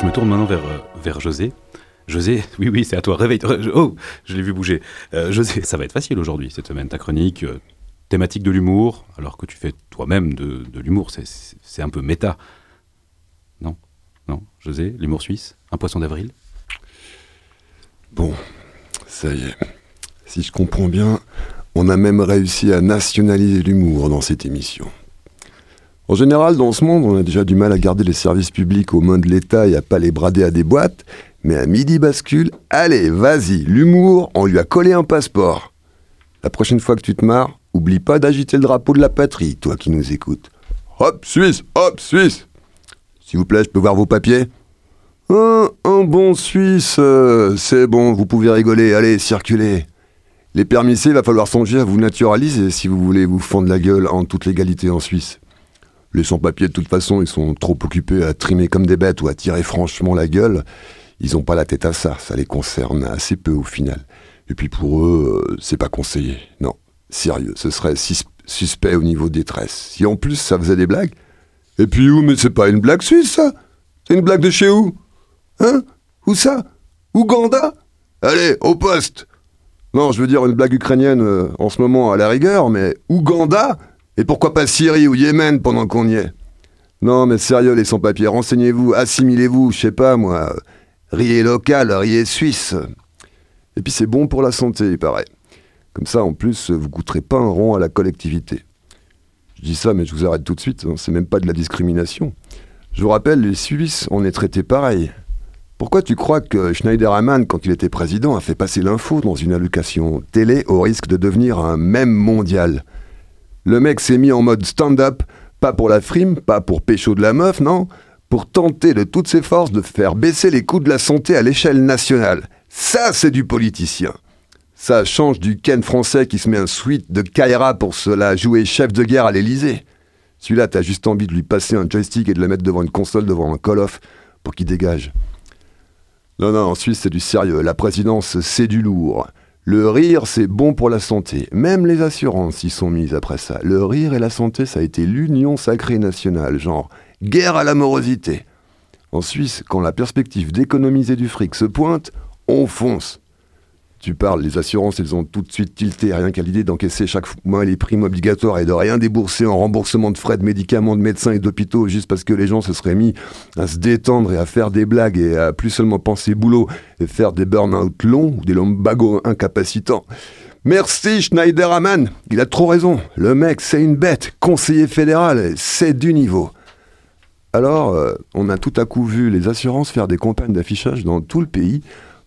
Je me tourne maintenant vers, euh, vers José. José, oui, oui, c'est à toi. Réveille. Oh, je l'ai vu bouger. Euh, José, ça va être facile aujourd'hui, cette semaine. Ta chronique, euh, thématique de l'humour, alors que tu fais toi-même de, de l'humour. C'est- un peu méta. Non? Non? José, l'humour suisse? Un poisson d'avril? Bon, ça y est. Si je comprends bien, on a même réussi à nationaliser l'humour dans cette émission. En général, dans ce monde, on a déjà du mal à garder les services publics aux mains de l'État et à pas les brader à des boîtes. Mais à midi bascule, allez, vas-y, l'humour, on lui a collé un passeport. La prochaine fois que tu te marres, oublie pas d'agiter le drapeau de la patrie, toi qui nous écoutes. Hop, Suisse, hop, Suisse S'il vous plaît, je peux voir vos papiers un, un bon Suisse, euh, c'est bon, vous pouvez rigoler, allez, circulez. Les permis C, va falloir songer à vous naturaliser si vous voulez vous fendre la gueule en toute légalité en Suisse. Les sans-papiers, de toute façon, ils sont trop occupés à trimer comme des bêtes ou à tirer franchement la gueule. Ils n'ont pas la tête à ça, ça les concerne assez peu au final. Et puis pour eux, euh, c'est pas conseillé. Non, sérieux, ce serait sus- suspect au niveau détresse. Si en plus ça faisait des blagues. Et puis où, mais c'est pas une blague suisse ça? C'est une blague de chez où? Hein? Où ça? Ouganda Allez, au poste Non, je veux dire une blague ukrainienne euh, en ce moment à la rigueur, mais Ouganda? Et pourquoi pas Syrie ou Yémen pendant qu'on y est? Non, mais sérieux, les sans-papiers, renseignez-vous, assimilez-vous, je sais pas moi. Riez local, riez suisse. Et puis c'est bon pour la santé, il paraît. Comme ça, en plus, vous coûterez pas un rond à la collectivité. Je dis ça, mais je vous arrête tout de suite, hein, c'est même pas de la discrimination. Je vous rappelle, les Suisses, on est traités pareil. Pourquoi tu crois que Schneiderman, quand il était président, a fait passer l'info dans une allocation télé au risque de devenir un mème mondial? Le mec s'est mis en mode stand-up, pas pour la frime, pas pour pécho de la meuf, non Pour tenter de toutes ses forces de faire baisser les coûts de la santé à l'échelle nationale. Ça, c'est du politicien. Ça change du Ken français qui se met un suite de Kaira pour se la jouer chef de guerre à l'Elysée. Celui-là, t'as juste envie de lui passer un joystick et de le mettre devant une console, devant un call-off, pour qu'il dégage. Non, non, en Suisse, c'est du sérieux. La présidence, c'est du lourd. Le rire, c'est bon pour la santé. Même les assurances y sont mises après ça. Le rire et la santé, ça a été l'union sacrée nationale, genre guerre à la morosité. En Suisse, quand la perspective d'économiser du fric se pointe, on fonce. Tu parles, les assurances, elles ont tout de suite tilté, rien qu'à l'idée d'encaisser chaque mois les primes obligatoires et de rien débourser en remboursement de frais de médicaments, de médecins et d'hôpitaux juste parce que les gens se seraient mis à se détendre et à faire des blagues et à plus seulement penser boulot et faire des burn-out longs ou des lumbagos incapacitants. Merci Schneiderman, il a trop raison. Le mec, c'est une bête, conseiller fédéral, c'est du niveau. Alors, euh, on a tout à coup vu les assurances faire des campagnes d'affichage dans tout le pays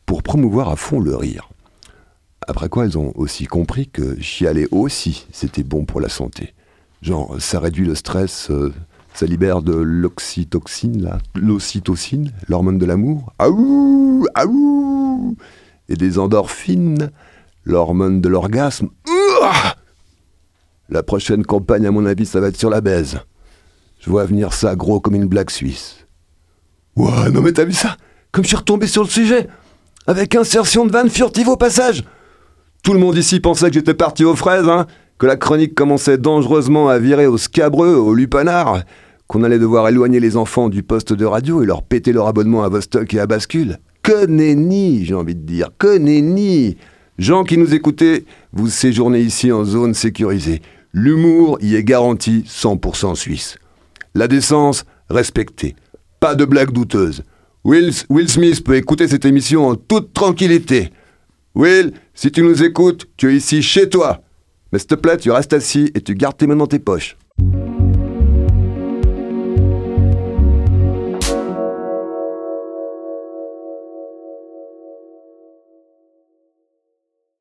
pour promouvoir à fond le rire. Après quoi, elles ont aussi compris que chialer aussi, c'était bon pour la santé. Genre, ça réduit le stress, euh, ça libère de l'oxytoxine, là, l'ocytocine, l'hormone de l'amour. Aouh Aouh Et des endorphines, l'hormone de l'orgasme. La prochaine campagne, à mon avis, ça va être sur la baise. Je vois venir ça gros comme une blague suisse. Ouah, non mais t'as vu ça? Comme je suis retombé sur le sujet Avec insertion de vanne furtive au passage Tout le monde ici pensait que j'étais parti aux fraises, hein Que la chronique commençait dangereusement à virer au scabreux, au lupanar Qu'on allait devoir éloigner les enfants du poste de radio et leur péter leur abonnement à Vostok et à Bascule Que nenni, j'ai envie de dire, que nenni Gens qui nous écoutez, vous séjournez ici en zone sécurisée. L'humour y est garanti 100% suisse. La décence, respectée. Pas de blagues douteuses. Will Smith peut écouter cette émission en toute tranquillité. Will, si tu nous écoutes, tu es ici chez toi. Mais s'il te plaît, tu restes assis et tu gardes tes mains dans tes poches.